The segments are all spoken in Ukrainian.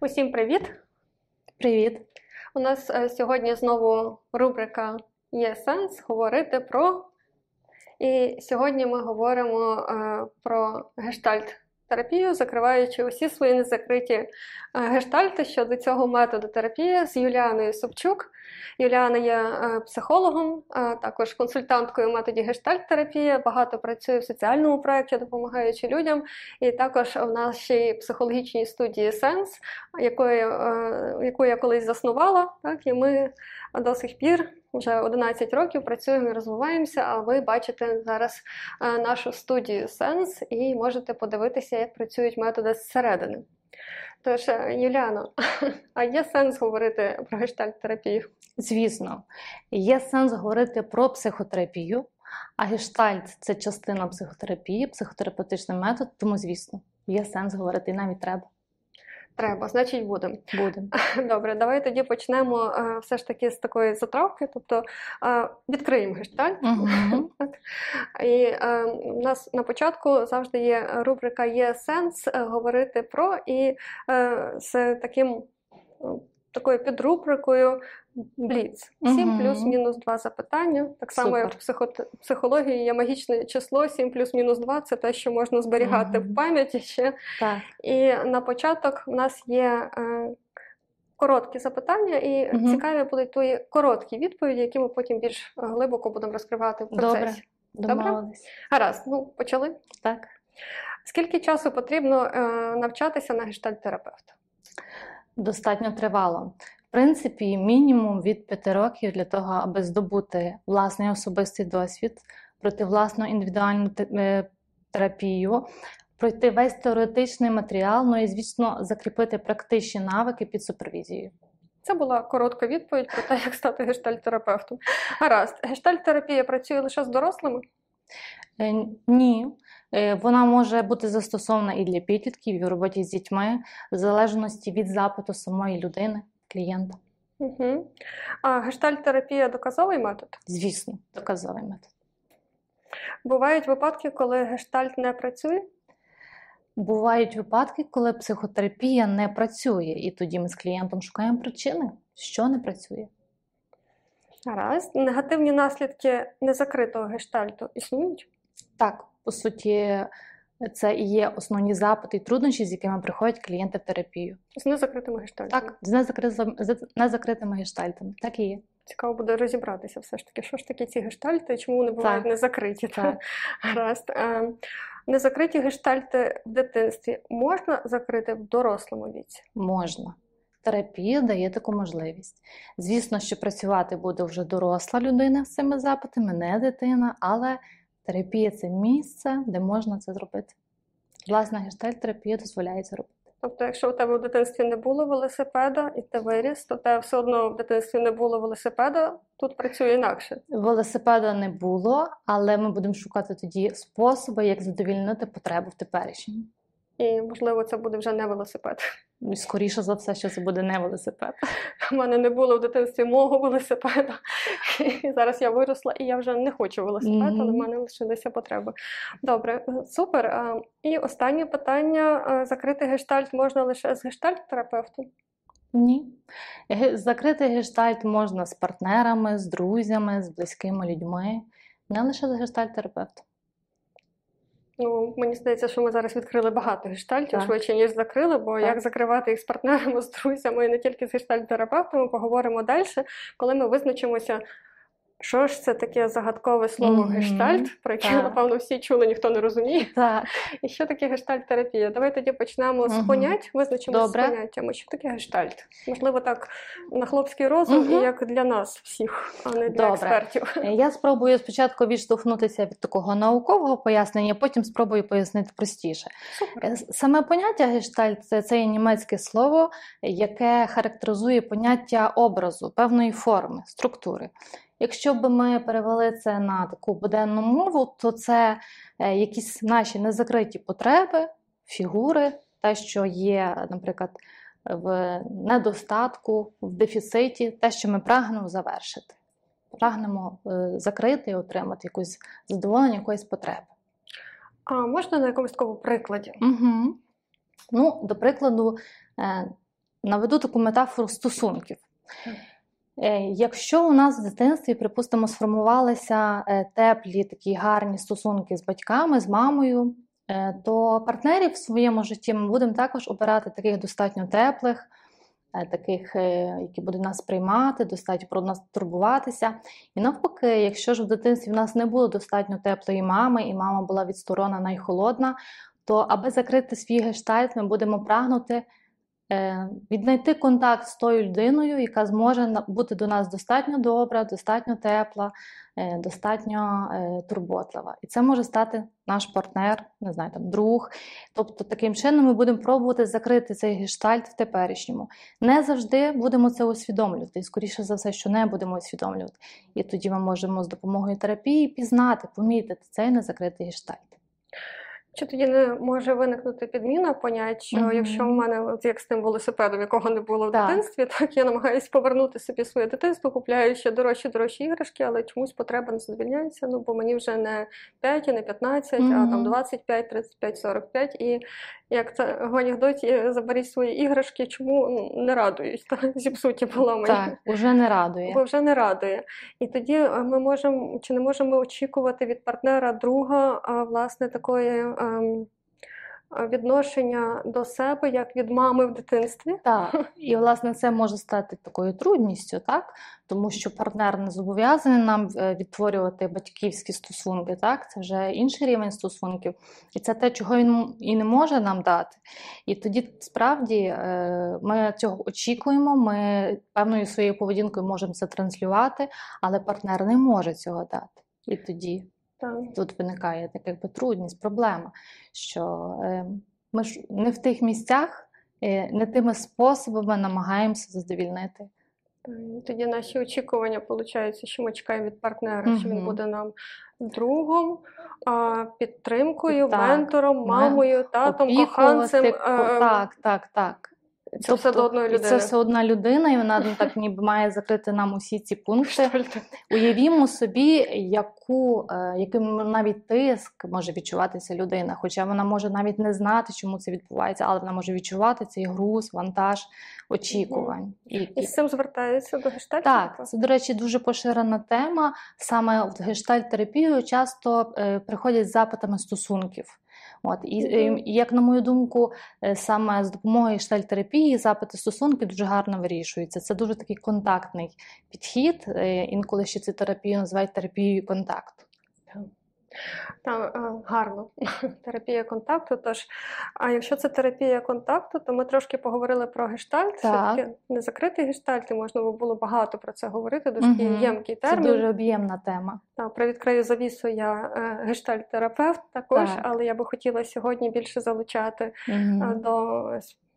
Усім привіт! Привіт! У нас е, сьогодні знову рубрика Є сенс говорити про. І сьогодні ми говоримо про про гештальт-терапію, закриваючи усі свої незакриті е, гештальти щодо цього методу терапії з Юліаною Собчук. Юліана є е, психологом, е, також консультанткою методі гештальт-терапії, багато працює в соціальному проєкті, допомагаючи людям. І також в нашій психологічній студії Сенс, яку я колись заснувала. Так, І ми до сих пір вже 11 років працюємо і розвиваємося. А ви бачите зараз нашу студію Сенс і можете подивитися, як працюють методи зсередини. Тож, Юліано, а є сенс говорити про гештальт-терапію? Звісно, є сенс говорити про психотерапію, а гештальт це частина психотерапії, психотерапевтичний метод, тому, звісно, є сенс говорити і навіть треба. Треба, значить, будемо. Будем. Добре, давай тоді почнемо е, все ж таки з такої затравки, тобто е, відкриємо гештальт. І е, у нас на початку завжди є рубрика Є сенс говорити про і з таким такою підрубрикою Бліц. 7 Мгм. плюс-мінус 2 запитання. Так само, як в психо- психології є магічне число 7 плюс-мінус 2 це те, що можна зберігати в пам'яті ще. Так. І на початок в нас є е, короткі запитання, і Мгм. цікаві будуть твої короткі відповіді, які ми потім більш глибоко будемо розкривати в процесі. Добре. Добре? Гаразд, ну почали. Так. Скільки часу потрібно е, навчатися на гештальт-терапевта? Достатньо тривало. В принципі, мінімум від 5 років для того, аби здобути власний особистий досвід, пройти власну індивідуальну е, терапію, пройти весь теоретичний матеріал, ну і, звісно, закріпити практичні навики під супервізією. Це була коротка відповідь про те, як стати гештальт-терапевтом. Гаразд, гештальт-терапія працює лише з дорослими. Е, Ні, Е, вона може бути застосована і для підлітків, і в роботі з дітьми, в залежності від запиту самої людини, клієнта. Угу. А гештальт-терапія доказовий метод. Звісно, доказовий метод. Бувають випадки, коли гештальт не працює. Бувають випадки, коли психотерапія не працює, і тоді ми з клієнтом шукаємо причини, що не працює. Гаразд. Негативні наслідки незакритого гештальту існують. Так, по суті, це і є основні запити і труднощі, з якими приходять клієнти в терапію. З незакритими гештальтами. Так, з незакритими, з незакритими гештальтами. Так і є. Цікаво буде розібратися все ж таки, що ж таке ці гештальти чому вони бувають Так. незакриті. Так. Гаразд. Е, Незакриті гештальти в дитинстві можна закрити в дорослому віці. Можна. Терапія дає таку можливість. Звісно, що працювати буде вже доросла людина з цими запитами, не дитина, але терапія це місце, де можна це зробити. Власна гештальт-терапія дозволяє це робити. Тобто, якщо у тебе в дитинстві не було велосипеда і ти виріс, то в тебе все одно в дитинстві не було велосипеда, тут працює інакше. Велосипеда не було, але ми будемо шукати тоді способи, як задовільнити потребу в теперішньому. І, можливо, це буде вже не велосипед. Скоріше за все, що це буде не велосипед. У мене не було в дитинстві мого велосипеда. І зараз я виросла і я вже не хочу велосипед, але в мене лишилися потреби. Добре, е, супер. І останнє питання: Е, закрити гештальт можна лише з гештальт-терапевтом? Ні. Закрити гештальт можна з партнерами, з друзями, з близькими людьми, не лише з гештальт-терапевтом. Ну, мені здається, що ми зараз відкрили багато гештальтів, Так. швидше, ніж закрили, бо Так. як закривати їх з партнерами, з друзями і не тільки з гештальт-терапевтами, поговоримо далі, коли ми визначимося, що ж це таке загадкове слово Мгм. гештальт, про яке, Так. напевно, всі чули, ніхто не розуміє. Так, І що таке гештальт-терапія? Давай тоді почнемо з понять, визначимо з поняттями, що таке гештальт. Можливо, так на хлопський розум Мгм. і як для нас всіх, а не для Добре. експертів. я спробую спочатку відштовхнутися від такого наукового пояснення, потім спробую пояснити простіше. Супер. Е, Саме поняття гештальт це, це є німецьке слово, яке характеризує поняття образу, певної форми, структури. Якщо б ми перевели це на таку буденну мову, то це е, якісь наші незакриті потреби, фігури, те, що є, наприклад, в недостатку, в дефіциті, те, що ми прагнемо завершити. Прагнемо е, закрити і отримати якусь задоволення якоїсь потреби. А можна на якомусь такому прикладі? Угу. Ну, до прикладу, е, наведу таку метафору стосунків. Е, Якщо у нас в дитинстві, припустимо, сформувалися е, теплі такі гарні стосунки з батьками, з мамою, е, то партнерів в своєму житті ми будемо також обирати таких достатньо теплих, таких, які будуть нас приймати, достатньо про нас турбуватися. І навпаки, якщо ж в дитинстві в нас не було достатньо теплої мами, і мама була відсторонена і холодна, то аби закрити свій гештальт, ми будемо прагнути віднайти контакт з тою людиною, яка зможе бути до нас достатньо добра, достатньо тепла, е, достатньо е, турботлива. І це може стати наш партнер, не знаю, там друг. Тобто таким чином ми будемо пробувати закрити цей гештальт в теперішньому. Не завжди будемо це усвідомлювати, і скоріше за все, що не будемо усвідомлювати. І тоді ми можемо з допомогою терапії пізнати, помітити цей незакритий гештальт. Чи тоді не може виникнути підміна понять, що Мгм. якщо в мене, от як з тим велосипедом, якого не було в Так. дитинстві, так я намагаюся повернути собі своє дитинство, купляю ще дорожчі дорожчі іграшки, але чомусь потреба не задовільняється. Ну бо мені вже не 5 і не 15, а там Мгм. 25, 35, 45. І як це в анекдоті заберіть свої іграшки, чому ну, не радують, та зіпсуті поламані. Так, уже не радує. Бо вже не радує. І тоді е, ми можемо чи не можемо очікувати від партнера друга власне такої відношення до себе, як від мами в дитинстві. Так, і власне це може стати такою трудністю, так? Тому що партнер не зобов'язаний нам е, відтворювати батьківські стосунки, так? Це вже інший рівень стосунків, і це те, чого він і не може нам дати. І тоді справді е, ми цього очікуємо, ми певною своєю поведінкою можемо це транслювати, але партнер не може цього дати. І тоді Так. тут виникає така якби трудність, проблема, що е, ми ж не в тих місцях, е, не тими способами намагаємося задовільнити. Тоді наші очікування виходить, що ми чекаємо від партнера, що він буде нам другом, а, підтримкою, Так, ментором, мамою, татом, коханцем. Е, так, так, так. Це все до одної і це все одна людина, і вона ну, так ніби має закрити нам усі ці пункти. Уявімо собі, яку, е, яким навіть тиск може відчуватися людина, хоча вона може навіть не знати, чому це відбувається, але вона може відчувати цей груз, вантаж очікувань. І, І з цим звертаються до гештальту? Так, це, до речі, дуже поширена тема. Саме в гештальт-терапію часто е, приходять з запитами стосунків. От, і, і, і як на мою думку, е, саме з допомогою шталь-терапії запити стосунки дуже гарно вирішуються. Це дуже такий контактний підхід. е, Інколи ще цю терапію називають терапією контакту. Так, е, гарно. Терапія контакту. Тож, а якщо це терапія контакту, то ми трошки поговорили про гештальт. Це Так. таки не закритий гештальт, і можна було багато про це говорити. Дуже Мгм. ємкий Це термін. дуже об'ємна тема. Та, привідкрию завісу, я е, гештальт-терапевт також, Так. але я би хотіла сьогодні більше залучати Мгм. до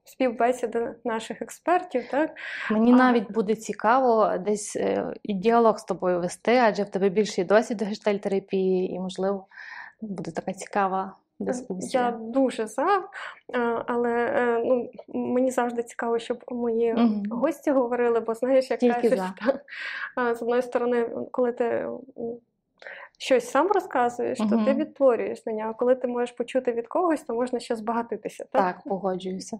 співбесіди наших експертів. Так? Мені А. навіть буде цікаво десь е, і діалог з тобою вести, адже в тебе більший досвід до гештальтерапії, і, можливо, буде така цікава дискусія. Я дуже за, е, але е, ну, мені завжди цікаво, щоб мої Мгм. гості говорили, бо знаєш, як кажуть, з одної сторони, коли ти щось сам розказуєш, то ти відтворюєш знання, а коли ти можеш почути від когось, то можна ще збагатитися. Так? Так, погоджуюся.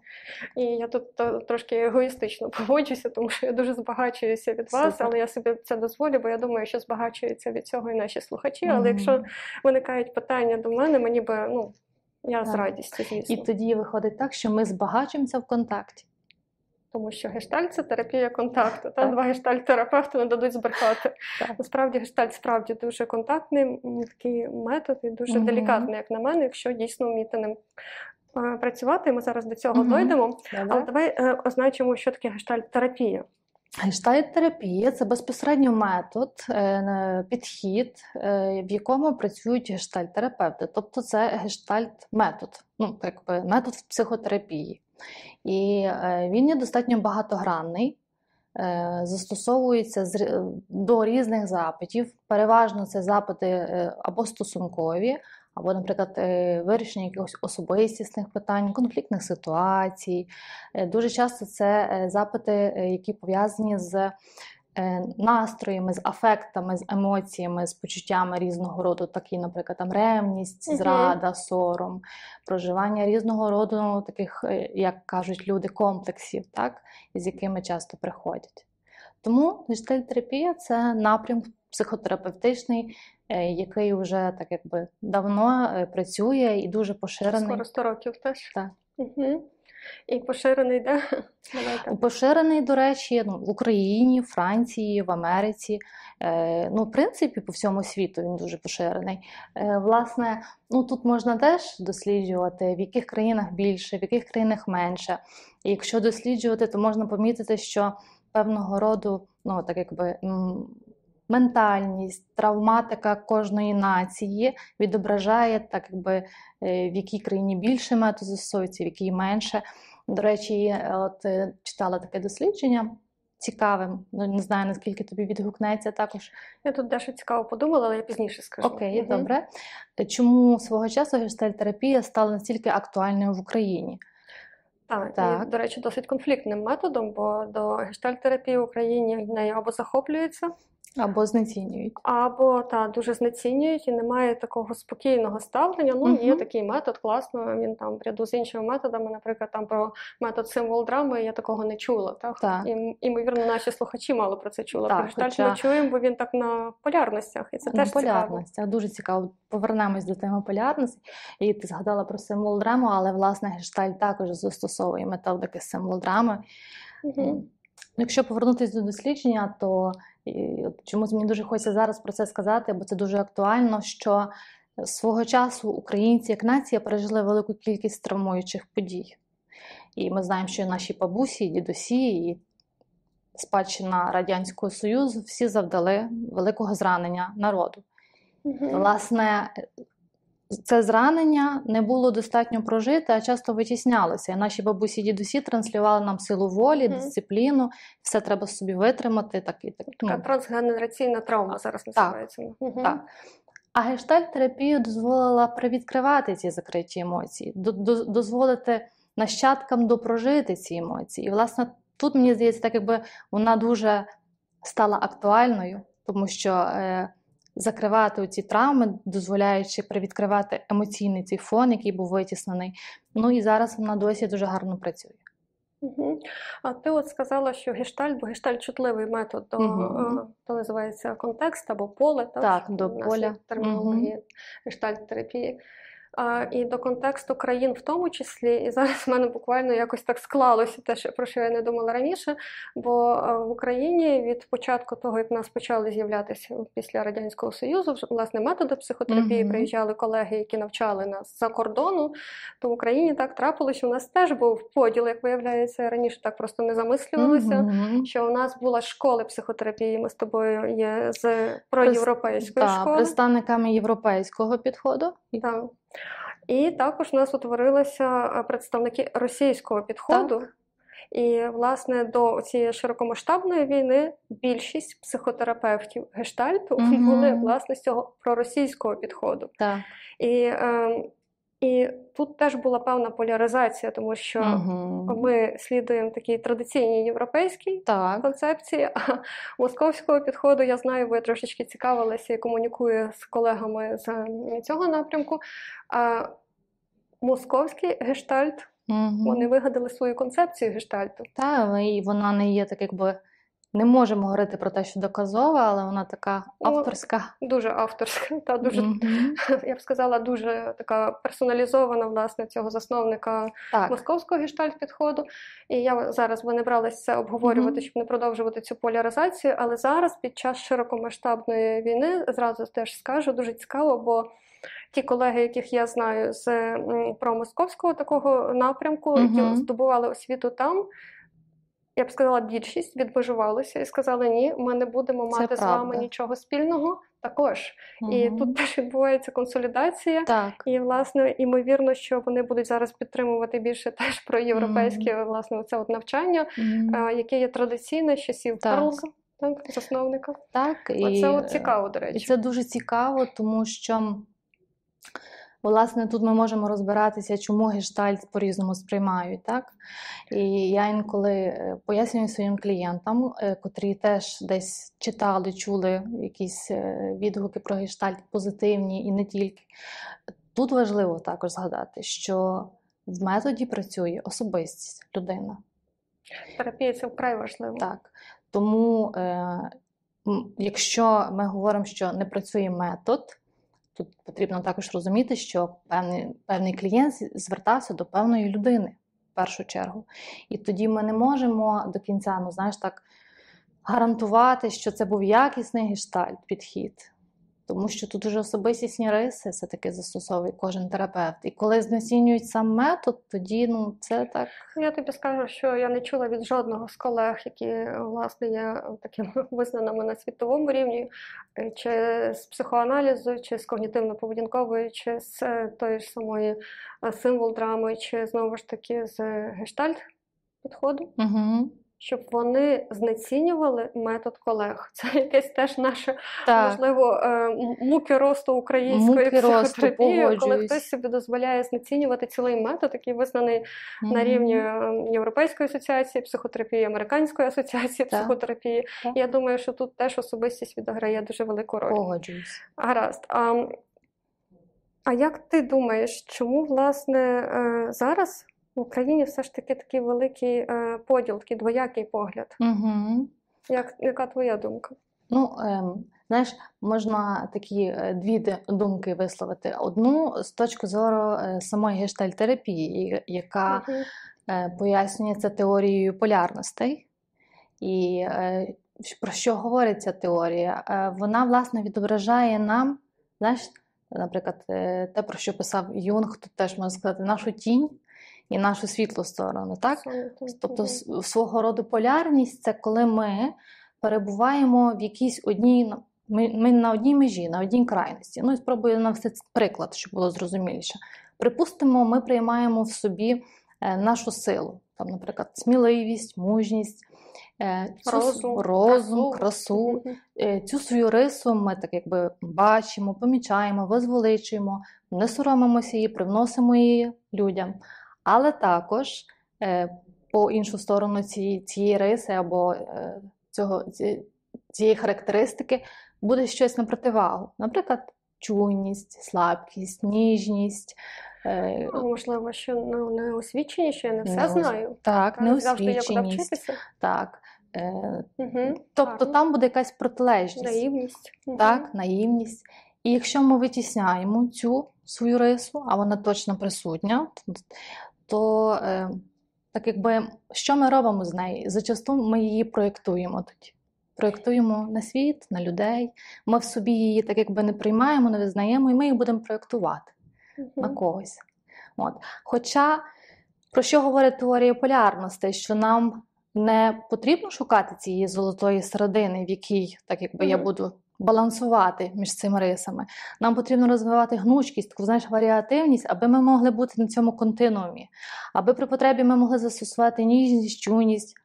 І я тут то- трошки егоїстично поводжуся, тому що я дуже збагачуюся від вас, Супер. але я собі це дозволю, бо я думаю, що збагачуються від цього і наші слухачі. Але якщо виникають питання до мене, мені би ну я з радістю, звісно. І тоді виходить так, що ми збагачуємося в контакті. Тому що гештальт це терапія контакту. Та два гештальт-терапевти не дадуть збрехати. Так. Насправді гештальт справді дуже контактний такий метод і дуже Мгм. делікатний, як на мене, якщо дійсно вміти ним працювати. Ми зараз до цього Мгм. дойдемо. Але давай е, означимо, що таке гештальт-терапія. Гештальт-терапія це безпосередньо метод, е, підхід, е, в якому працюють гештальт-терапевти. Тобто це гештальт-метод, ну, якби метод в психотерапії. І е, він є достатньо багатогранний, е, застосовується до різних запитів. Переважно це запити е, або стосункові, або, наприклад, вирішення якихось особистісних питань, конфліктних ситуацій. Дуже часто це запити, які пов'язані з настроями, з афектами, з емоціями, з почуттями різного роду, такі, наприклад, там ревність, зрада, сором, проживання різного роду ну, таких, е, як кажуть люди, комплексів, так, з якими часто приходять. Тому гештальтерапія це напрям психотерапевтичний, е, який вже так якби давно е, працює і дуже поширений. Скоро 100 років теж. Так. Угу. І поширений де? Давайте. Поширений, до речі, ну, в Україні, Франції, в Америці. Е, ну, в принципі, по всьому світу він дуже поширений. Е, власне, ну тут можна теж досліджувати, в яких країнах більше, в яких країнах менше. І якщо досліджувати, то можна помітити, що певного роду, ну так якби. Ментальність, травматика кожної нації відображає так, якби е, в якій країні більше метод застосовується, в якій менше. До речі, е, от е, читала таке дослідження цікавим. Ну не знаю наскільки тобі відгукнеться також. Я тут дещо цікаво подумала, але я пізніше скажу. Окей, Мгм. добре. Чому свого часу гештальтерапія стала настільки актуальною в Україні? Так, Так. і, до речі, досить конфліктним методом, бо до гештальтерапії в Україні нею або захоплюються, Або знецінюють? або та дуже знецінюють і немає такого спокійного ставлення. Ну, є такий метод, класно. Він там в ряду з іншими методами, наприклад, там про метод символ драми, я такого не чула. Так? Так. І, імовірно, наші слухачі мало про це чули. Так, про хоча- ми чуємо, бо він так на полярностях, і це На теж цікаво. Дуже цікаво. Повернемось до теми полярності. І ти згадала про символ драми, але власне гештальт також застосовує методики символ драми. Мгм. Якщо повернутися до дослідження, то і, от чомусь мені дуже хочеться зараз про це сказати, бо це дуже актуально, що свого часу українці як нація пережили велику кількість травмуючих подій. І ми знаємо, що наші бабусі, дідусі і спадщина Радянського Союзу всі завдали великого зранення народу. Угу. Власне, це зранення не було достатньо прожите, а часто витіснялося. І наші бабусі і дідусі транслювали нам силу волі, Мгм. дисципліну, все треба собі витримати. Так, і так, Така ну, трансгенераційна травма зараз називається. Мгм. так. А гештальт-терапія дозволила привідкривати ці закриті емоції, до- до- дозволити нащадкам допрожити ці емоції. І, власне, тут, мені здається, так якби вона дуже стала актуальною, тому що е, закривати ці травми, дозволяючи привідкривати емоційний цей фон, який був витіснений. Ну і зараз вона досі дуже гарно працює. Угу. А ти от сказала, що гештальт, бо гештальт чутливий метод до е, то називається контекст або поле, так, Так, до поля нас угу. гештальт-терапії. А, і до контексту країн в тому числі. І зараз в мене буквально якось так склалося те, про що я не думала раніше. Бо в Україні від початку того, як в нас почали з'являтися після Радянського Союзу, вже власне методи психотерапії, Мгм. приїжджали колеги, які навчали нас за кордону. То в Україні так трапилося, що у нас теж був поділ, як виявляється, раніше так просто не замислювалося. Мгм. Що у нас була школа психотерапії, ми з тобою є з проєвропейської Так, школи. представниками європейського підходу. Так. І також у нас утворилися е, представники російського підходу. І, власне, до цієї широкомасштабної війни більшість психотерапевтів гештальту Мгм. були власне з цього проросійського підходу. Так. І, е, і тут теж була певна поляризація, тому що Мгм. ми слідуємо такій традиційній європейській Так. концепції. А московського підходу я знаю, я трошечки цікавилася і комунікую з колегами з цього напрямку. А московський гештальт, Мгм. вони вигадали свою концепцію гештальту. Та, і вона не є так, якби не можемо говорити про те, що доказова, але вона така Ну, авторська. Дуже авторська, та дуже, Мгм. я б сказала, дуже така персоналізована, власне, цього засновника Так. московського гештальт підходу. І я зараз би не бралася це обговорювати, Мгм. щоб не продовжувати цю поляризацію. Але зараз, під час широкомасштабної війни, зразу теж скажу, дуже цікаво, бо ті колеги, яких я знаю з промосковського такого напрямку, Мгм. які здобували освіту там. Я б сказала, більшість відмежувалися і сказали, ні, ми не будемо Це мати з вами нічого спільного також. І тут теж відбувається консолідація. Так. І, власне, ймовірно, що вони будуть зараз підтримувати більше теж про європейське власне це от навчання, е, яке є традиційне з часів. Карлса, так, засновника. Так, і, Оце от цікаво, до І речі. це дуже цікаво, тому що Власне, тут ми можемо розбиратися, чому гештальт по-різному сприймають. Так? І я інколи е, пояснюю своїм клієнтам, е, котрі теж десь читали, чули якісь е, відгуки про гештальт позитивні і не тільки. Тут важливо також згадати, що в методі працює особистість людина. Терапія це вкрай важливо. Так. Тому, е, якщо ми говоримо, що не працює метод, тут потрібно також розуміти, що певний, певний клієнт звертався до певної людини в першу чергу. І тоді ми не можемо до кінця, ну знаєш, так гарантувати, що це був якісний гештальт підхід. Тому що тут уже особистісні риси все-таки застосовує кожен терапевт. І коли знецінюють сам метод, тоді ну, це так. Я тобі скажу, що я не чула від жодного з колег, які власне є такими визнаними на світовому рівні, е, чи з психоаналізу, чи з когнітивно-поведінкової, чи з е, тої ж самої е, символ драми, чи знову ж таки з гештальт підходу, Угу. Щоб вони знецінювали метод колег. Це якесь теж наше Так. можливо е, муки росту української Муки росту, психотерапії, коли хтось собі дозволяє знецінювати цілий метод, який визнаний на рівні е, Європейської асоціації психотерапії, Американської асоціації Так. психотерапії. Так. Я думаю, що тут теж особистість відіграє дуже велику роль. Погоджуюсь. Гаразд. А, а як ти думаєш, чому власне е, зараз в Україні все ж таки такий великий е, поділ, такий двоякий погляд? Угу. Як, яка твоя думка? Ну, ем, знаєш, можна такі е, дві думки висловити. Одну з точки зору е, самої гештальтерапії, яка Мгм. е, пояснює теорією полярностей. І е, про що говорить ця теорія? Вона, власне, відображає нам, знаєш, наприклад, те, про що писав Юнг, тут теж можна сказати, нашу тінь і нашу світлу сторону. Так? Тобто свого роду полярність це коли ми перебуваємо в якійсь одній, ми, ми на одній межі, на одній крайності. Ну і спробую навести приклад, щоб було зрозуміліше. Припустимо, ми приймаємо в собі е, нашу силу, там, наприклад, сміливість, мужність, е, цю Розум, розум, красу. красу. Е, Цю свою рису ми так якби бачимо, помічаємо, возвеличуємо, не соромимося її, привносимо її людям. Але також е, по іншу сторону цієї, цієї риси або е, цього, цієї характеристики буде щось на противагу. Наприклад, чуйність, слабкість, ніжність. е, А, Можливо, що ну, не освічені, що я не все Не знаю. Так, неосвіченість. вчитися. Так. Е, Угу. Тобто там буде якась протилежність. Наївність. Так, наївність. І якщо ми витісняємо цю свою рису, а вона точно присутня, то е, так якби що ми робимо з нею? Зачасту ми її проєктуємо тоді. Проєктуємо на світ, на людей. Ми в собі її так якби не приймаємо, не визнаємо, і ми її будемо проєктувати на когось. От. Хоча про що говорить теорія полярностей, що нам не потрібно шукати цієї золотої середини, в якій так якби я буду балансувати між цими рисами. Нам потрібно розвивати гнучкість, таку знаєш, варіативність, аби ми могли бути на цьому континуумі, аби при потребі ми могли застосувати ніжність, чуйність.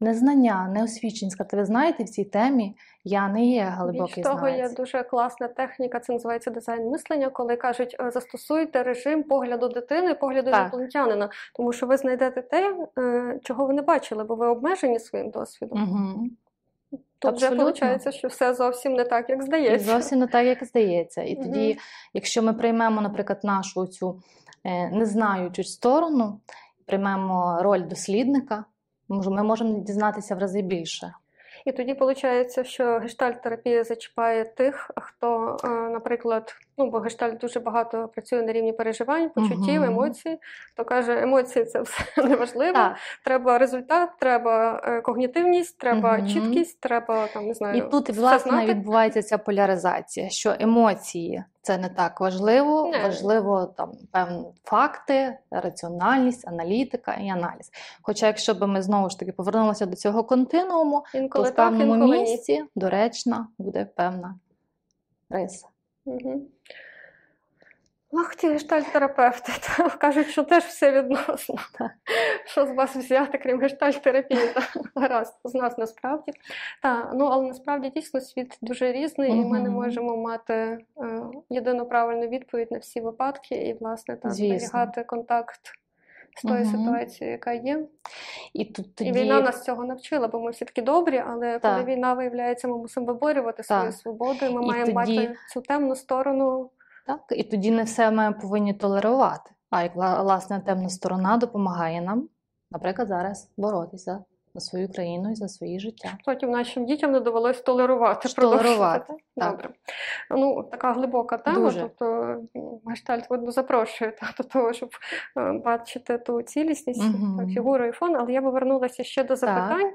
Незнання, неосвіченість. Сказати, ви знаєте, в цій темі я не є глибокий Більш того, є дуже класна техніка, це називається дизайн мислення, коли кажуть, е, застосуйте режим погляду дитини, погляду інопланетянина, тому що ви знайдете те, е, чого ви не бачили, бо ви обмежені своїм досвідом. Угу. Тут вже виходить, що все зовсім не так, як І здається. зовсім не так, як здається. І тоді, якщо ми приймемо, наприклад, нашу цю е, незнаючу сторону, приймемо роль дослідника, ми можемо дізнатися в рази більше. І тоді виходить, що гештальт-терапія зачіпає тих, хто, е, наприклад, ну бо гештальт дуже багато працює на рівні переживань, почуттів, емоцій. Хто каже, емоції це все неважливо. Так. Треба результат, треба е, когнітивність, треба угу. чіткість, треба там не знаю. І тут, власне, знати. відбувається ця поляризація, що емоції це не так важливо, Не. важливо там певні факти, раціональність, аналітика і аналіз. Хоча, якщо б ми знову ж таки повернулися до цього континууму, то в в так, інколи місці ні. доречна буде певна риса. Мгм. Ах, ті гештальт-терапевти, кажуть, що теж все відносно. Що з вас взяти, крім гештальт-терапії? Гаразд, з нас насправді. Та, ну, але насправді дійсно світ дуже різний, і ми не можемо мати е, єдину правильну відповідь на всі випадки, і, власне, та, зберігати контакт з тою Мгм. ситуацією, яка є. І тут І війна нас цього навчила, бо ми всі такі добрі, але Так. коли війна виявляється, ми мусимо виборювати свою свободу, ми І маємо тоді- мати цю темну сторону. Так, і тоді не все ми повинні толерувати. А як власне темна сторона допомагає нам, наприклад, зараз боротися за свою країну і за своє життя. Потім нашим дітям не довелось толерувати. Толерувати, так. Добре. Ну, така глибока тема, Дуже. тобто гештальт видно запрошує та, до того, щоб е, бачити ту цілісність, Мгм. так, фігуру і фон, але я би вернулася ще до запитань.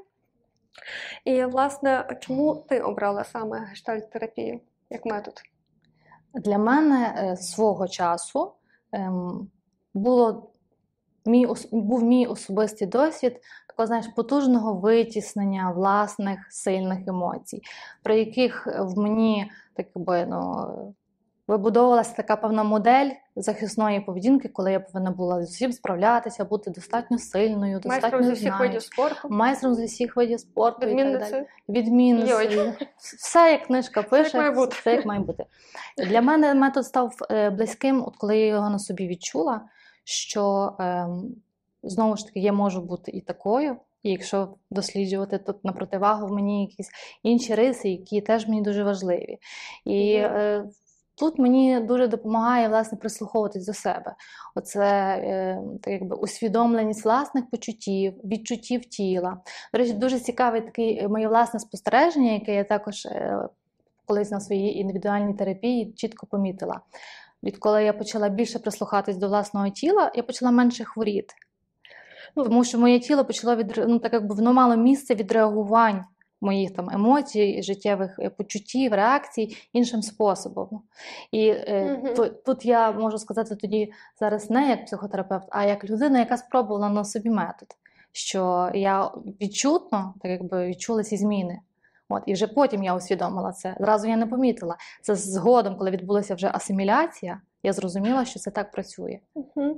І, власне, чому ти обрала саме гештальт-терапію як метод? Для мене е, свого часу ем, було був мій особистий досвід такого, знаєш, потужного витіснення власних сильних емоцій, при яких в мені так би, ну, вибудовувалася така певна модель захисної поведінки, коли я повинна була з усім справлятися, бути достатньо сильною, Майстром достатньо з усіх видів спорту, майстром з усіх видів спорту і так далі відмінницею. відмінницею. Все, як книжка пише, як має бути. все як має бути. Для мене метод став е, близьким, от коли я його на собі відчула, що ем, знову ж таки я можу бути і такою. І якщо досліджувати тут на противагу в мені якісь інші риси, які теж мені дуже важливі. І е, тут мені дуже допомагає власне прислуховуватись до себе. Оце е, так якби усвідомленість власних почуттів, відчуттів тіла. До речі, дуже цікаве таке моє власне спостереження, яке я також е, колись на своїй індивідуальній терапії чітко помітила. Відколи я почала більше прислухатись до власного тіла, я почала менше хворіти. Ну, Тому що моє тіло почало від ну, так якби воно мало місце від реагувань моїх там емоцій, життєвих е, почуттів, реакцій іншим способом. І е, Мгм. то, тут я можу сказати тоді зараз не як психотерапевт, а як людина, яка спробувала на собі метод. Що я відчутно, так якби відчула ці зміни. От, і вже потім я усвідомила це. Зразу я не помітила. Це згодом, коли відбулася вже асиміляція, я зрозуміла, що це так працює. Мгм.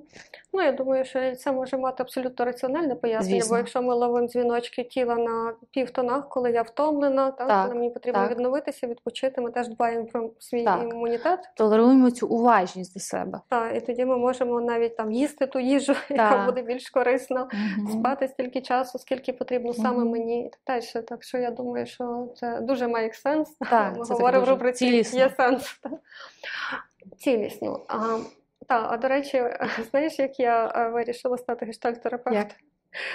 Ну, я думаю, що це може мати абсолютно раціональне пояснення, Звісно. бо якщо ми ловимо дзвіночки тіла на півтонах, коли я втомлена, так, Так, коли мені потрібно так. відновитися, відпочити, ми теж дбаємо про свій Так. імунітет. Толеруємо цю уважність до себе. Та, і тоді ми можемо навіть там їсти ту їжу, яка буде більш корисна, Мгм. спати стільки часу, скільки потрібно саме мені і так далі. Так що я думаю, що це дуже має сенс. Так, Ми це говоримо дуже рубриці цілісно. є сенс. так. Цілісно. А, та, а до речі, знаєш, як я е, вирішила стати гештальт-терапевтом?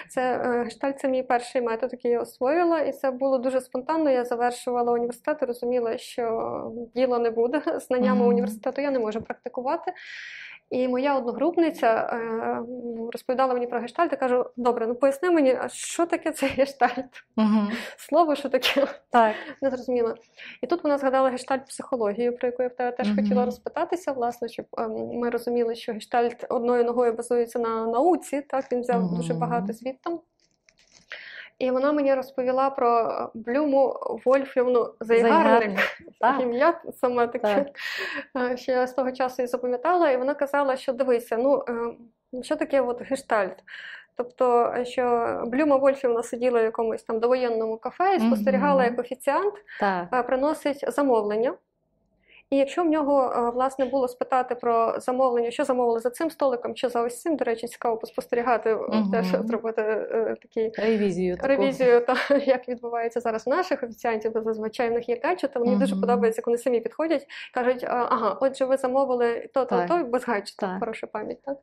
Це е, гештальт це мій перший метод, який я освоїла, і це було дуже спонтанно. Я завершувала університет і розуміла, що діла не буде. Знаннями Мгм. університету я не можу практикувати. І моя одногрупниця е, ну, розповідала мені про гештальт і кажу: добре, ну поясни мені, а що таке цей гештальт? Угу. Слово, що таке? Так. Не зрозуміла. І тут вона згадала гештальт психологію, про яку я в тебе теж угу. хотіла розпитатися, власне, щоб ем, ми розуміли, що гештальт одною ногою базується на науці, так він взяв угу. дуже багато звідти. І вона мені розповіла про е, Блюму Вольфівну Зайгарник. Ім'я саме таке, Так. е, що я з того часу і запам'ятала. І вона казала, що дивися, ну е, що таке от гештальт? Тобто, що Блюма Вольфівна сиділа в якомусь там довоєнному кафе і спостерігала, як офіціант Так. приносить замовлення. І якщо в нього е, власне було спитати про замовлення, що замовили за цим столиком чи за ось цим, до речі, цікаво поспостерігати, е, Мгм. теж зробити е, такий Ревізію. ревізію, та як відбувається зараз у наших офіціантів, бо зазвичай в них є гаджети. Мені дуже подобається, як вони самі підходять, кажуть, ага, отже, ви замовили то, то, то, без гаджетів, хороша пам'ять. Так?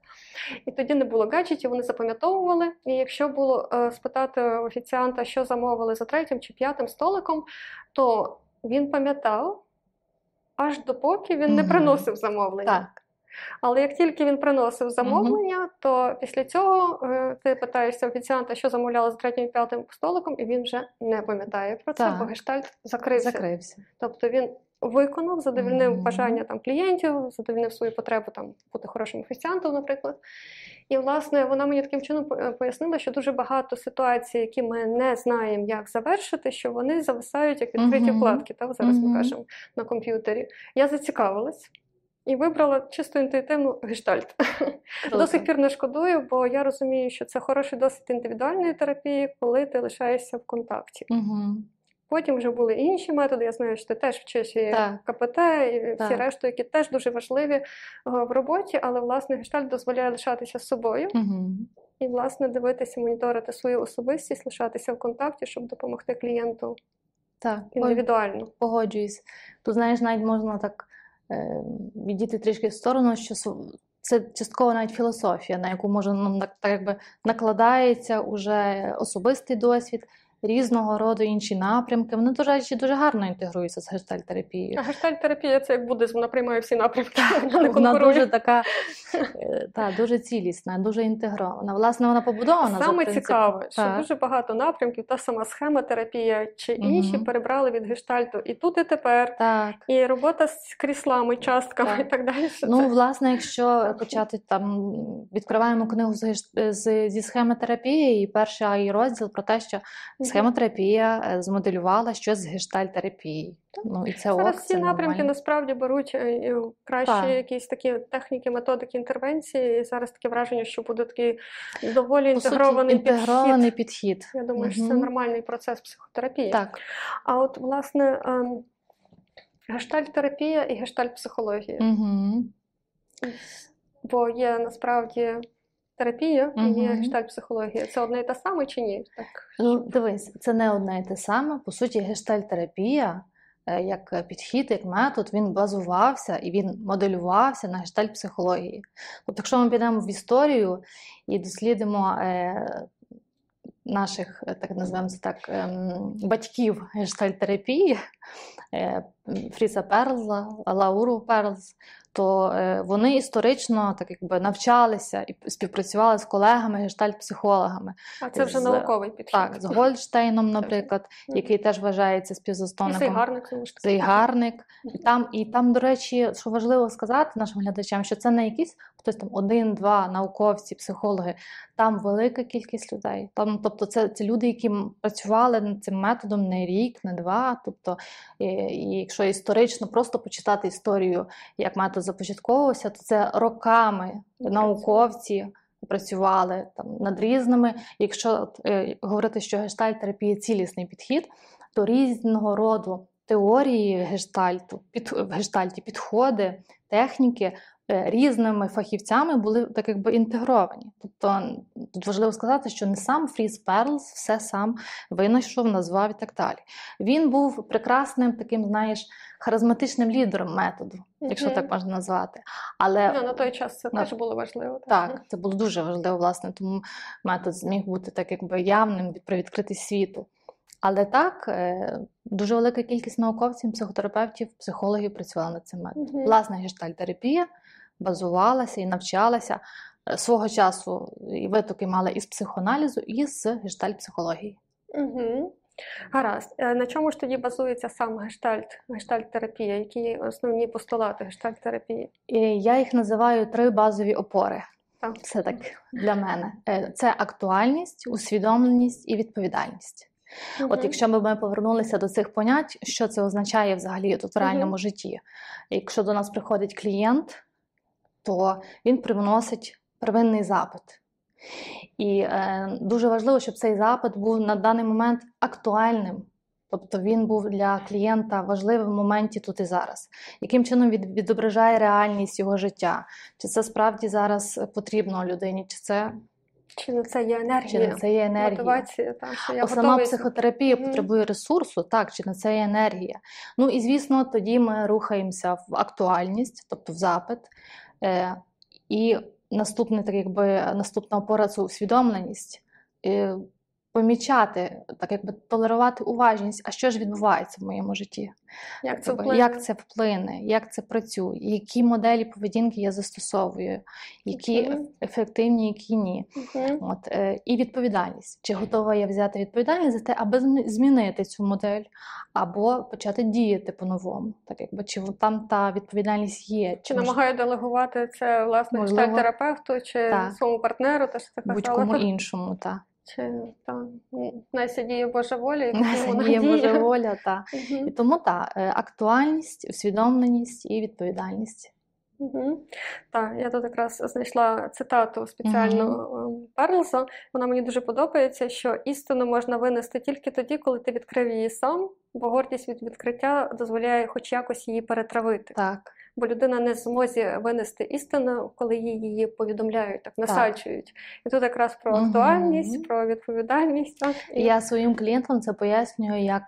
І тоді не було гаджетів, вони запам'ятовували. І якщо було е, спитати офіціанта, що замовили за третім чи п'ятим столиком, то він пам'ятав. Аж допоки він не приносив замовлення. Так. Але як тільки він приносив замовлення, то після цього е, ти питаєшся офіціанта, що замовляли з третім і п'ятим столиком, і він вже не пам'ятає про це, Так. бо гештальт закрився. Закрився. Тобто він виконав, задовільнив Мгм. бажання там клієнтів, задовільнив свою потребу там бути хорошим офіціантом, наприклад. І власне вона мені таким чином е, пояснила, що дуже багато ситуацій, які ми не знаємо, як завершити, що вони зависають як відкриті вкладки. Так зараз ми кажемо на комп'ютері. Я зацікавилась. і вибрала чисто інтуїтивну гештальт. До сих пір не шкодую, бо я розумію, що це хороший досвід індивідуальної терапії, коли ти лишаєшся в контакті. Угу. Потім вже були інші методи. Я знаю, що ти теж вчиш і Так. КПТ, і всі Так. решту, які теж дуже важливі е, в роботі, але власне гештальт дозволяє лишатися з собою Угу. і, власне, дивитися, моніторити свою особистість, лишатися в контакті, щоб допомогти клієнту Так, індивідуально. погоджуюсь. Тут, знаєш, навіть можна так е, відійти трішки в сторону, що це частково навіть філософія, на яку може ну, так, так якби накладається уже особистий досвід, різного роду інші напрямки. Вони, до речі, дуже гарно інтегруються з гештальтерапією. А гештальт-терапія це як буддизм, вона приймає всі напрямки, вона Вона дуже така, е, та, дуже цілісна, дуже інтегрована. Власне, вона побудована Саме цікаве, що Так. дуже багато напрямків, та сама схемотерапія чи інші Мгм. перебрали від гештальту і тут, і тепер, Так. і робота з кріслами, частками Так. і так далі. Ну, це- власне, якщо почати там, відкриваємо книгу з, з, зі схемотерапії, і перший розділ про те, що. Схемотерапія е, змоделювала щось з гештальтерапії. Ну, і це Зараз ок, ці це напрямки нормально. насправді беруть е, е, кращі Так. якісь такі техніки, методики інтервенції. І зараз таке враження, що буде такий доволі По суті, інтегрований інтегрований підхід. підхід. Я думаю, що це нормальний процес психотерапії. Так. А от, власне, ем, гештальт-терапія і гештальт-психологія. Угу. Бо є насправді терапія і є гештальт-психологія. Це одне і те саме чи ні? Так. Ну, дивись, це не одне і те саме. По суті, гештальт-терапія як підхід, як метод, він базувався і він моделювався на гештальт-психології. Тобто, якщо ми підемо в історію і дослідимо е, наших, е, так називаємо це так, ем, батьків гештальтерапії, е, Фріса Перлза, Лауру Перлз, то е, вони історично так якби навчалися і співпрацювали з колегами гештальт-психологами. А це вже З- науковий підхід. Так, з Гольдштейном, наприклад, який теж вважається співзасновником. Таки. Зайгарник. І там, і там, до речі, що важливо сказати нашим глядачам, що це не якісь хтось там один-два науковці, психологи. Там велика кількість людей. Там, тобто, це, це люди, які працювали над цим методом не рік, не два. Тобто, і, і якщо історично просто почитати історію, як метод започатковувався, то це роками науковці працювали там над різними. Якщо е, говорити, що гештальт-терапія цілісний підхід, то різного роду теорії гештальту, під, в гештальті підходи, техніки різними фахівцями були так якби інтегровані. Тобто тут важливо сказати, що не сам Фріс Перлс все сам винайшов, назвав і так далі. Він був прекрасним таким, знаєш, харизматичним лідером методу, якщо Мгм. так можна назвати. Але Ну, на той час це На- теж було важливо. так, це було дуже важливо, власне, тому метод зміг бути так якби явним від- відкритий світу. Але так, е, дуже велика кількість науковців, психотерапевтів, психологів працювала над цим методом. Мгм. Власне, гештальтерапія базувалася і навчалася е, свого часу, і витоки мали із психоаналізу, і з гештальт-психології. Угу. Гаразд. Е, На чому ж тоді базується сам гештальт, гештальт-терапія? Які основні постулати гештальт-терапії? І я їх називаю три базові опори. Так. Це так для мене. Е, Це актуальність, усвідомленість і відповідальність. От якщо б ми повернулися до цих понять, що це означає взагалі тут в реальному житті? Якщо до нас приходить клієнт, то він приносить первинний запит. І е, дуже важливо, щоб цей запит був на даний момент актуальним. Тобто він був для клієнта важливим в моменті тут і зараз. Яким чином від, відображає реальність його життя? Чи це справді зараз потрібно людині, чи це, Чи на це є енергія, на це є енергія? мотивація? Там, що я сама готовий психотерапія Мгм. потребує ресурсу, так, чи на це є енергія. Ну і звісно, тоді ми рухаємося в актуальність, тобто в запит. Е, і наступне, так якби наступна опора це усвідомленість. Помічати, так якби толерувати уважність, а що ж відбувається в моєму житті? як це вплине? як це вплине, як це працює, які моделі поведінки я застосовую, які еф- ефективні, які ні. Мгм. От, е, і відповідальність. Чи готова я взяти відповідальність за те, аби змінити цю модель, або почати діяти по-новому? Так якби чи там та відповідальність є, Чи мож- намагаю делегувати це власне Можливо. гештальт-терапевту, чи Так. своєму партнеру, те, що казала, будь-кому іншому, та чи там Найся діє Божа воля, і Нас вона є. Божа воля, та Мгм. і тому та е, актуальність, усвідомленість і відповідальність. Угу. Так, я тут якраз знайшла цитату спеціально ем, Перлса. Вона мені дуже подобається, що істину можна винести тільки тоді, коли ти відкрив її сам, бо гордість від відкриття дозволяє хоч якось її перетравити. Так. Бо людина не в змозі винести істину, коли їй її повідомляють, так насаджують. І тут якраз про актуальність, про відповідальність. Так? І- Я своїм клієнтам це пояснюю, як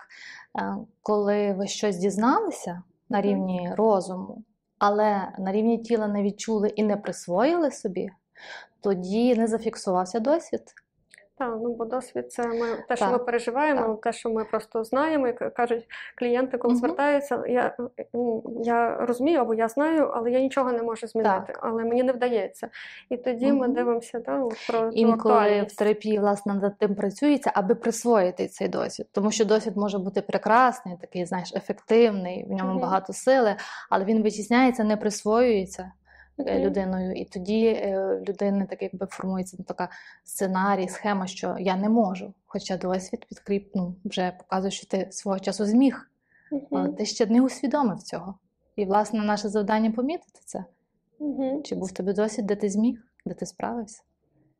е, коли ви щось дізналися на рівні розуму, але на рівні тіла не відчули і не присвоїли собі, тоді не зафіксувався досвід. Так, ну бо досвід це ми те, що Так, ми переживаємо, те, що ми просто знаємо, і кажуть клієнти, коли Мгм. звертаються. Я, я розумію або я знаю, але я нічого не можу змінити, але мені не вдається. І тоді ми дивимося от про Інколи в терапії власне над тим працюється, аби присвоїти цей досвід. Тому що досвід може бути прекрасний, такий, знаєш, ефективний, в ньому Мгм. багато сили, але він витісняється, не присвоюється. Е, людиною, і тоді людина людини так якби формується така сценарій, схема, що я не можу. Хоча досвід підкріп, ну, вже показує, що ти свого часу зміг, але ти ще не усвідомив цього. І, власне, наше завдання помітити це. Чи був тобі тебе досвід, де ти зміг, де ти справився?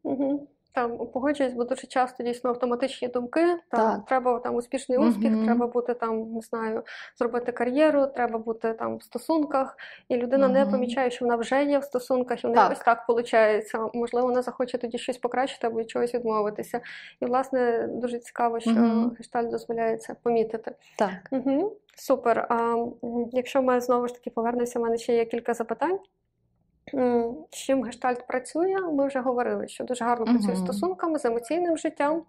Угу. Там погоджуюсь, бо дуже часто дійсно автоматичні думки. Там Так. треба там успішний успіх, Мгм. треба бути там, не знаю, зробити кар'єру, треба бути там в стосунках, і людина не помічає, що вона вже є в стосунках, і в неї Так. ось так виходить. Можливо, вона захоче тоді щось покращити або від чогось відмовитися. І, власне, дуже цікаво, що Мгм. гештальт дозволяє це помітити. Так. Угу. Супер. А якщо ми знову ж таки повернемося, в мене ще є кілька запитань. З чим гештальт працює? Ми вже говорили, що дуже гарно працює з стосунками, з емоційним життям.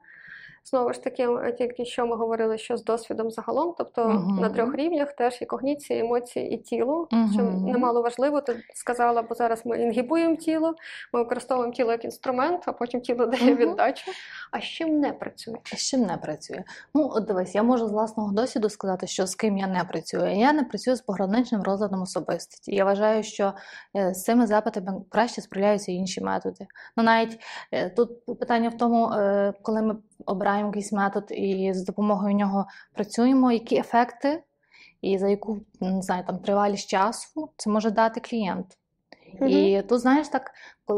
Знову ж таки, тільки що ми говорили, що з досвідом загалом, тобто Мгм. на трьох рівнях теж і когніція, і емоції, і тіло, що немало важливо. Ти сказала, бо зараз ми інгібуємо тіло, ми використовуємо тіло як інструмент, а потім тіло дає Мгм. віддачу. А з чим не працює? А з чим не працює? Ну, от дивись, я можу з власного досвіду сказати, що з ким я не працюю. Я не працюю з пограничним розладом особистості. Я вважаю, що е, з цими запитами краще справляються інші методи. Ну, навіть е, тут питання в тому, е, коли ми обираємо якийсь метод і з допомогою нього працюємо, які ефекти і за яку не знаю, там тривалість часу це може дати клієнт. І тут, знаєш, так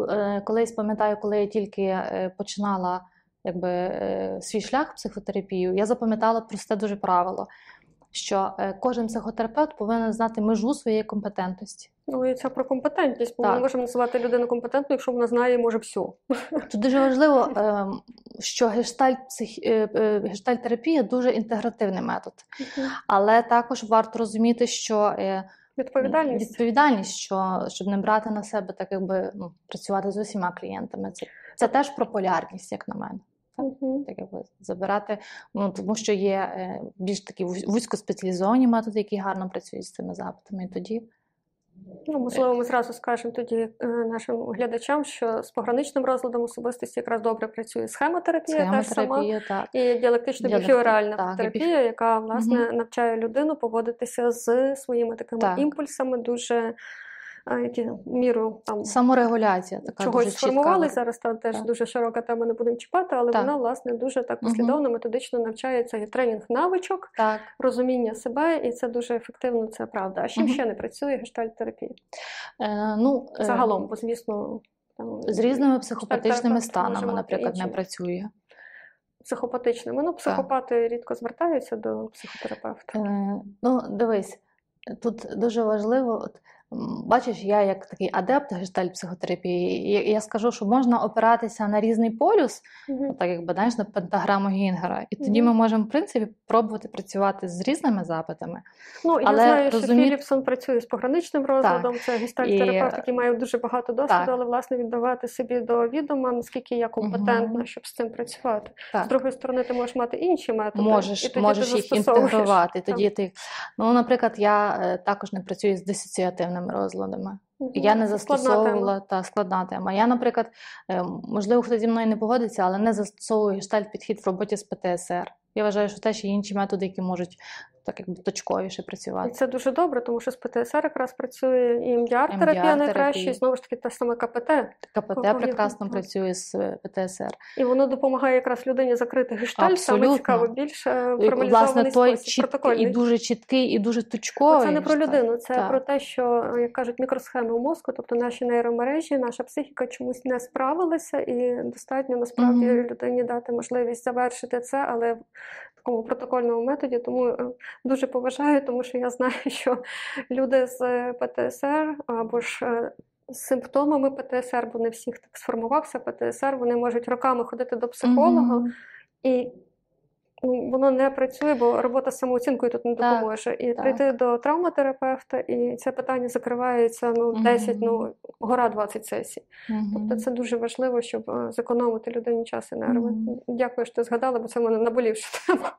е, колись пам'ятаю, коли я тільки е, починала якби, е, свій шлях в психотерапію, я запам'ятала просте дуже правило, що е, кожен психотерапевт повинен знати межу своєї компетентності. Ну і це про компетентність, бо ми не можемо називати людину компетентною, якщо вона знає може все. Тут дуже важливо, е, що гештальт, е, е, гештальт-терапія дуже інтегративний метод, але також варто розуміти, що Відповідальність. відповідальність, що щоб не брати на себе так, якби ну, працювати з усіма клієнтами. Це, це теж про полярність, як на мене. Мгм. Так якби забирати, ну тому що є е, більш такі вузь- вузькоспеціалізовані методи, які гарно працюють з цими запитами. І тоді Ну, можливо, ми зразу скажемо тоді е, нашим глядачам, що з пограничним розладом особистості якраз добре працює схемотерапія, теж сама. так. І діалектично і терапія, яка власне навчає людину поводитися з своїми такими Так. імпульсами, дуже які міру там Саморегуляція така чогось дуже чітка. Зараз там теж Так. дуже широка тема, не будемо чіпати, але Так. вона власне дуже так послідовно, методично навчається. Є тренінг навичок, Так. розуміння себе, і це дуже ефективно, це правда. А чим Мгм. ще не працює гештальт-терапія? Е, ну, е, Загалом, бо звісно, там з різними психопатичними станами, наприклад, не працює. психопатичними. Ну, психопати рідко звертаються до психотерапевта. Е, ну, дивись, тут дуже важливо. От, бачиш, я як такий адепт гештальт-психотерапії, я, я скажу, що можна опиратися на різний полюс, Мгм. так якби знаєш, на пентаграму Гінгера. І тоді Мгм. ми можемо, в принципі, пробувати працювати з різними запитами. Ну, я Але знаю, що Філіпсон працює з пограничним розладом, це гештальт-терапевт, І- який має дуже багато досвіду, Так. але власне віддавати собі до відома, наскільки я компетентна, Мгм. щоб з цим працювати. З Так. другої сторони, ти можеш мати інші методи. і Можеш, тоді можеш ти їх інтегрувати. Тоді ти, ну, наприклад, я е, також не працюю з дисоціативними розладами. Мгм. Я не застосовувала та складна тема. Я, наприклад, е, можливо, хто зі мною не погодиться, але не застосовую гештальт підхід в роботі з ПТСР. Я вважаю, що теж є інші методи, які можуть так якби точковіше працювати. І це дуже добре, тому що з ПТСР якраз працює і МДР-терапія найкраще, і знову ж таки те саме КПТ. КПТ прекрасно так. працює з е, ПТСР. І воно допомагає якраз людині закрити гештальт, саме цікаво, більш е, І, Власне, формалізований той спосіб, чіткий, протокольний. і дуже чіткий, і дуже точковий. Це не про людину, це Так. про те, що, як кажуть, мікросхеми у мозку, тобто наші нейромережі, наша психіка чомусь не справилася, і достатньо насправді Мгм. людині дати можливість завершити це, але такому протокольному методі. Тому е, дуже поважаю, тому що я знаю, що люди з е, ПТСР або ж е, з симптомами ПТСР, бо не всіх так сформувався ПТСР, вони можуть роками ходити до психолога, Мгм. і ну, воно не працює, бо робота з самооцінкою тут не Так, допоможе. І так. прийти до травматерапевта, і це питання закривається ну, Мгм. 10, ну, гора 20 сесій. Мгм. Тобто це дуже важливо, щоб е, зекономити людині час і нерви. Мгм. Дякую, що ти згадала, бо це в мене наболівша тема.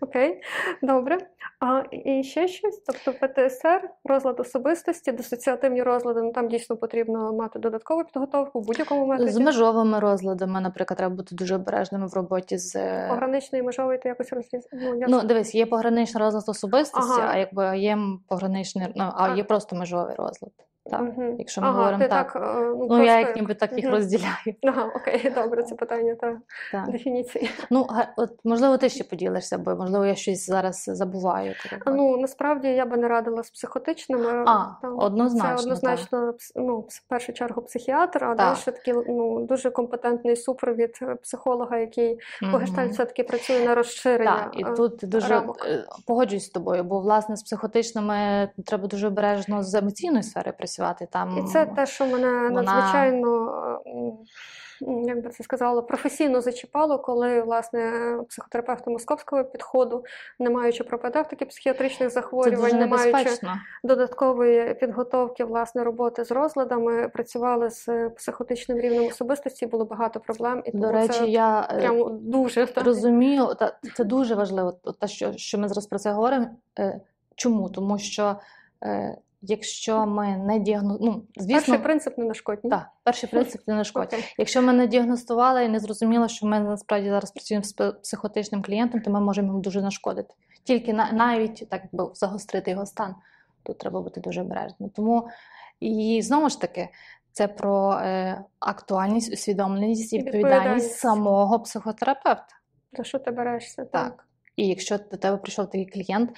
Окей, добре. А і ще щось? Тобто ПТСР, розлад особистості, дисоціативні розлади, ну там дійсно потрібно мати додаткову підготовку в будь-якому методі. З межовими розладами, наприклад, треба бути дуже обережними в роботі з е, Пограничний межовий ти якось розріз... Ну, я Ну, дивись, є пограничний розлад особистості, Ага. а якби є пограничний, ну, а А. є просто межовий розлад. Так, Мгм. якщо ми ага, говоримо так. так, е, ну, Ну, просто я як ніби так їх розділяю. Ага, окей, добре, це питання та Так. дефініції. Ну, от, можливо, ти ще поділишся, бо можливо я щось зараз забуваю. А, Ну насправді я би не радила з психотичними. А, Там, однозначно, Це однозначно ну, в першу чергу психіатр, а далі такий ну, дуже компетентний супровід е, психолога, який по Мгм. гештальт все-таки працює на розширення. Так, і е, тут дуже рамок. погоджуюсь з тобою, бо власне з психотичними треба дуже обережно з емоційною сферою працювати. Там І це те, що мене вона- надзвичайно, е, як би це сказала, професійно зачіпало, коли власне психотерапевти московського підходу, не маючи пропедевтики психіатричних захворювань, не маючи додаткової підготовки власне роботи з розладами, працювали з психотичним рівнем особистості, було багато проблем. І До речі, це я е, прямо дуже розумію, та це дуже важливо. Те, що, що ми зараз про це говоримо. Е, Чому? Тому що якщо ми не діагностуємо, ну, звісно, Перший принцип не нашкодь. ні? так, перший принцип не нашкодь. Окей. Якщо ми не діагностували і не зрозуміли, що ми насправді зараз працюємо з психотичним клієнтом, то ми можемо йому дуже нашкодити. Тільки на, навіть так би загострити його стан, тут треба бути дуже обережним. Тому і знову ж таки, це про е, актуальність, усвідомленість і відповідальність самого психотерапевта. За що ти берешся? Так. І якщо до тебе прийшов такий клієнт,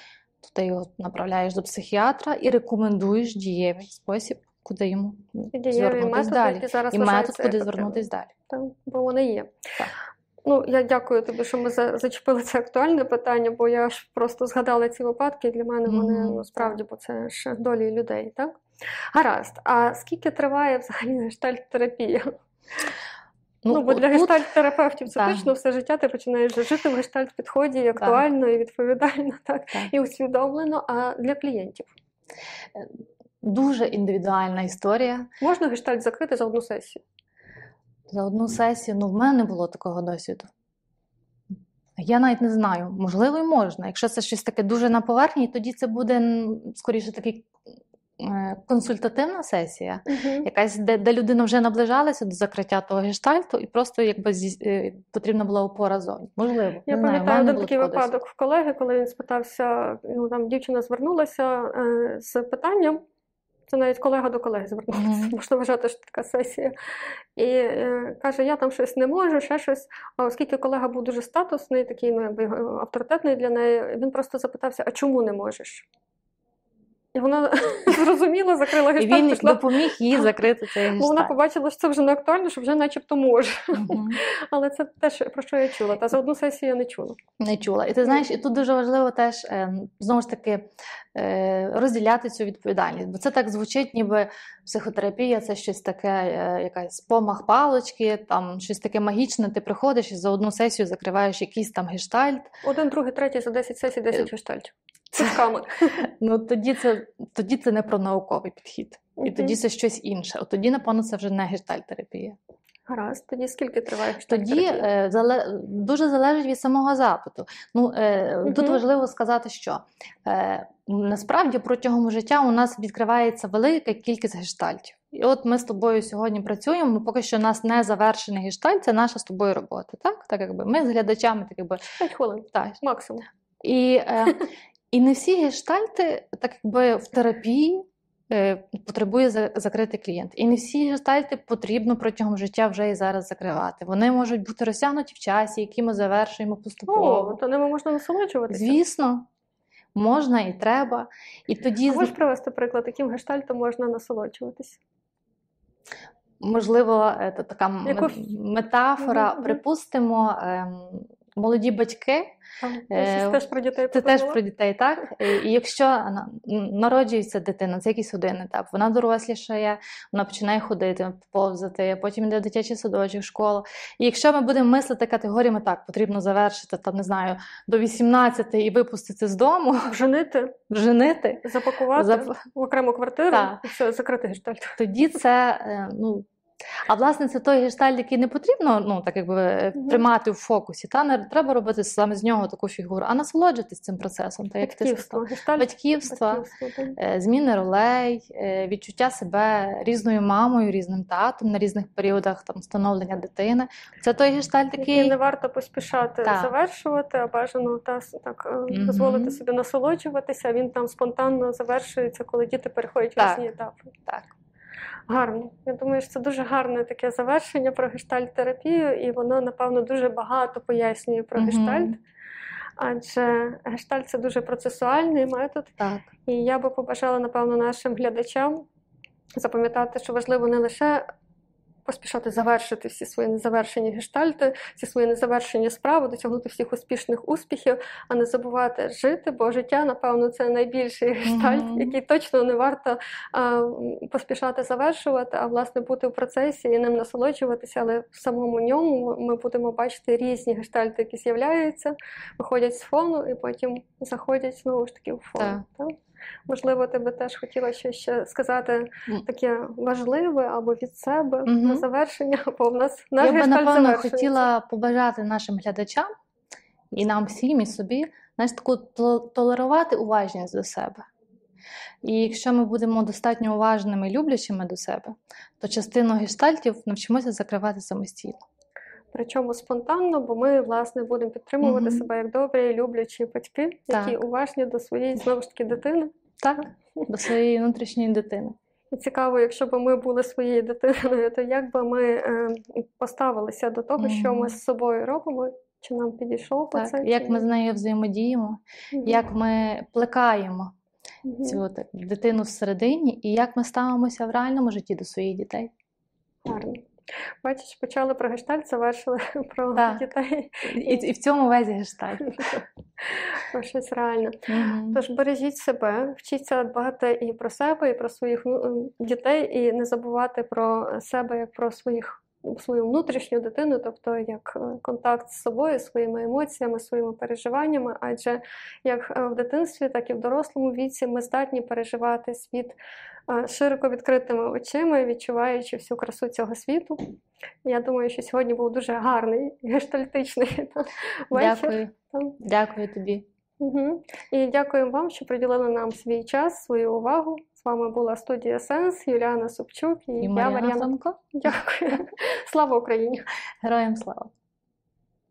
ти його направляєш до психіатра і рекомендуєш дієвий спосіб, куди йому звернутися далі. зараз І метод, куди звернутися далі. Так, бо вони є. Так. Ну, я дякую тобі, що ми зачепили це актуальне питання, бо я ж просто згадала ці випадки. і Для мене вони ну, справді, бо це ж долі людей, так? Гаразд. А скільки триває взагалі гештальт-терапія? Ну, бо для гештальт-терапевтів це Так. точно все життя ти починаєш жити в гештальт-підході і актуально, і відповідально, так, Так. і усвідомлено. А для клієнтів Дуже індивідуальна історія. можна гештальт закрити за одну сесію? За одну сесію, ну в мене не було такого досвіду. Я навіть не знаю, можливо, і можна. Якщо це щось таке дуже на поверхні, тоді це буде скоріше такий е, консультативна сесія, якась, де, де людина вже наближалася до закриття того гештальту, і просто якби зі- е, потрібна була опора зовні. Можливо, Я не пам'ятаю один такий випадок в колеги, коли він спитався, ну там дівчина звернулася е, з питанням. Це навіть колега до колеги звернулася, Мгм. можна вважати, що така сесія. І е, каже: я там щось не можу, ще щось. А оскільки колега був дуже статусний, такий ну, е, авторитетний для неї, він просто запитався: а чому не можеш? І вона зрозуміла, закрила І гештальт, він пішла. допоміг їй закрити цей Бо вона побачила, що це вже не актуально, що вже начебто може. Але це теж про що я чула. Та за одну сесію я не чула. Не чула. І ти знаєш, і тут дуже важливо теж е, знову ж таки розділяти цю відповідальність. Бо це так звучить, ніби психотерапія це щось таке, е, якась помах палочки, там щось таке магічне. Ти приходиш і за одну сесію закриваєш якийсь там гештальт. Один, другий, третій за 10 сесій, 10 гештальтів. Сутками. Ну тоді це тоді це не про науковий підхід. І тоді це щось інше. От тоді, напевно, це вже не гештальт-терапія. Гаразд, тоді скільки триває Тоді е, зале- дуже залежить від самого запиту. Ну, е, Тут важливо сказати, що е, насправді протягом життя у нас відкривається велика кількість гештальтів. І от ми з тобою сьогодні працюємо, поки що у нас не завершений гештальт, це наша з тобою робота. Так, так якби ми з глядачами, так якби 5 хвилин, так. максимум. І, е, І не всі гештальти, так якби в терапії е, потребує закрити клієнт. І не всі гештальти потрібно протягом життя вже і зараз закривати. Вони можуть бути розтягнуті в часі, які ми завершуємо О, поступово. то ними можна насолоджуватися. Звісно, можна і треба. І тоді А можеш привести приклад, яким гештальтом можна насолоджуватися? можливо, е, така Яку- метафора. Угу. Припустимо, ем, молоді батьки. Е, Це теж про дітей Це теж про дітей, так? І і якщо народжується дитина, це якийсь один етап, вона дорослішає, вона починає ходити, повзати, потім йде в дитячий садочок, школу. І якщо ми будемо мислити категоріями, так, потрібно завершити там, не знаю, до 18 і випустити з дому, Вженити, женити, запакувати Зап- в окрему квартиру Так. і все, закрити гештальт. тоді це е, ну. А власне, це той гештальт, який не потрібно ну, так якби, е, тримати в фокусі. Та не треба робити саме з нього таку фігуру, а насолоджуватись цим процесом. Та, як ти Батьківство. сказала. Гештальт Батьківство, батьківство, так. е, зміни ролей, е, відчуття себе різною мамою, різним татом на різних періодах там становлення дитини. Це той гештальт, Який який не варто поспішати Так. завершувати, а бажано та, так, дозволити собі насолоджуватися. Він там спонтанно завершується, коли діти переходять в різні етапи. так. Гарно. Я думаю, що це дуже гарне таке завершення про гештальт-терапію, і воно, напевно, дуже багато пояснює про гештальт. Адже гештальт це дуже процесуальний метод, так. і я би побажала, напевно, нашим глядачам запам'ятати, що важливо не лише поспішати завершити всі свої незавершені гештальти, всі свої незавершені справи, досягнути всіх успішних успіхів, а не забувати жити, бо життя, напевно, це найбільший гештальт, Мгм. який точно не варто а, поспішати завершувати, а власне бути в процесі і ним насолоджуватися, але в самому ньому ми будемо бачити різні гештальти, які з'являються, виходять з фону і потім заходять знову ж таки в фон. Так. Можливо, ти би теж хотіла щось ще сказати таке важливе або від себе Мгм. на завершення, бо в нас наш Я би напевно хотіла побажати нашим глядачам і нам всім, і собі, знаєш, таку толерувати уважність до себе. І якщо ми будемо достатньо уважними і люблячими до себе, то частину гештальтів навчимося закривати самостійно. Причому спонтанно, бо ми власне будемо підтримувати Мгм. себе як добрі люблячі батьки, які Так. уважні до своєї знову ж таки дитини. Так, до своєї внутрішньої дитини. І цікаво, якщо б ми були своєю дитиною, то як би ми е, поставилися до того, що ми з собою робимо, чи нам підійшло по Так, це? як чи ми з нею взаємодіємо, Мгм. як ми плекаємо Мгм. цю так, дитину всередині, і як ми ставимося в реальному житті до своїх дітей. Гарно. Бачиш, почали про гештальт, завершили про Так. дітей, І, і в цьому весь гештальт. про щось реальне. Мгм. Тож бережіть себе, вчіться дбати і про себе, і про своїх ну, дітей, і не забувати про себе як про своїх свою внутрішню дитину, тобто як е, контакт з собою, своїми емоціями, своїми переживаннями. Адже як е, в дитинстві, так і в дорослому віці ми здатні переживати світ е, широко відкритими очима, відчуваючи всю красу цього світу. Я думаю, що сьогодні був дуже гарний гештальтичний та, вечір. Дякую. Дякую тобі. Угу. І дякуємо вам, що приділили нам свій час, свою увагу. З вами була студія Сенс, Юліана Собчук і, І я Мар'яна. Дякую. Слава Україні! Героям слава.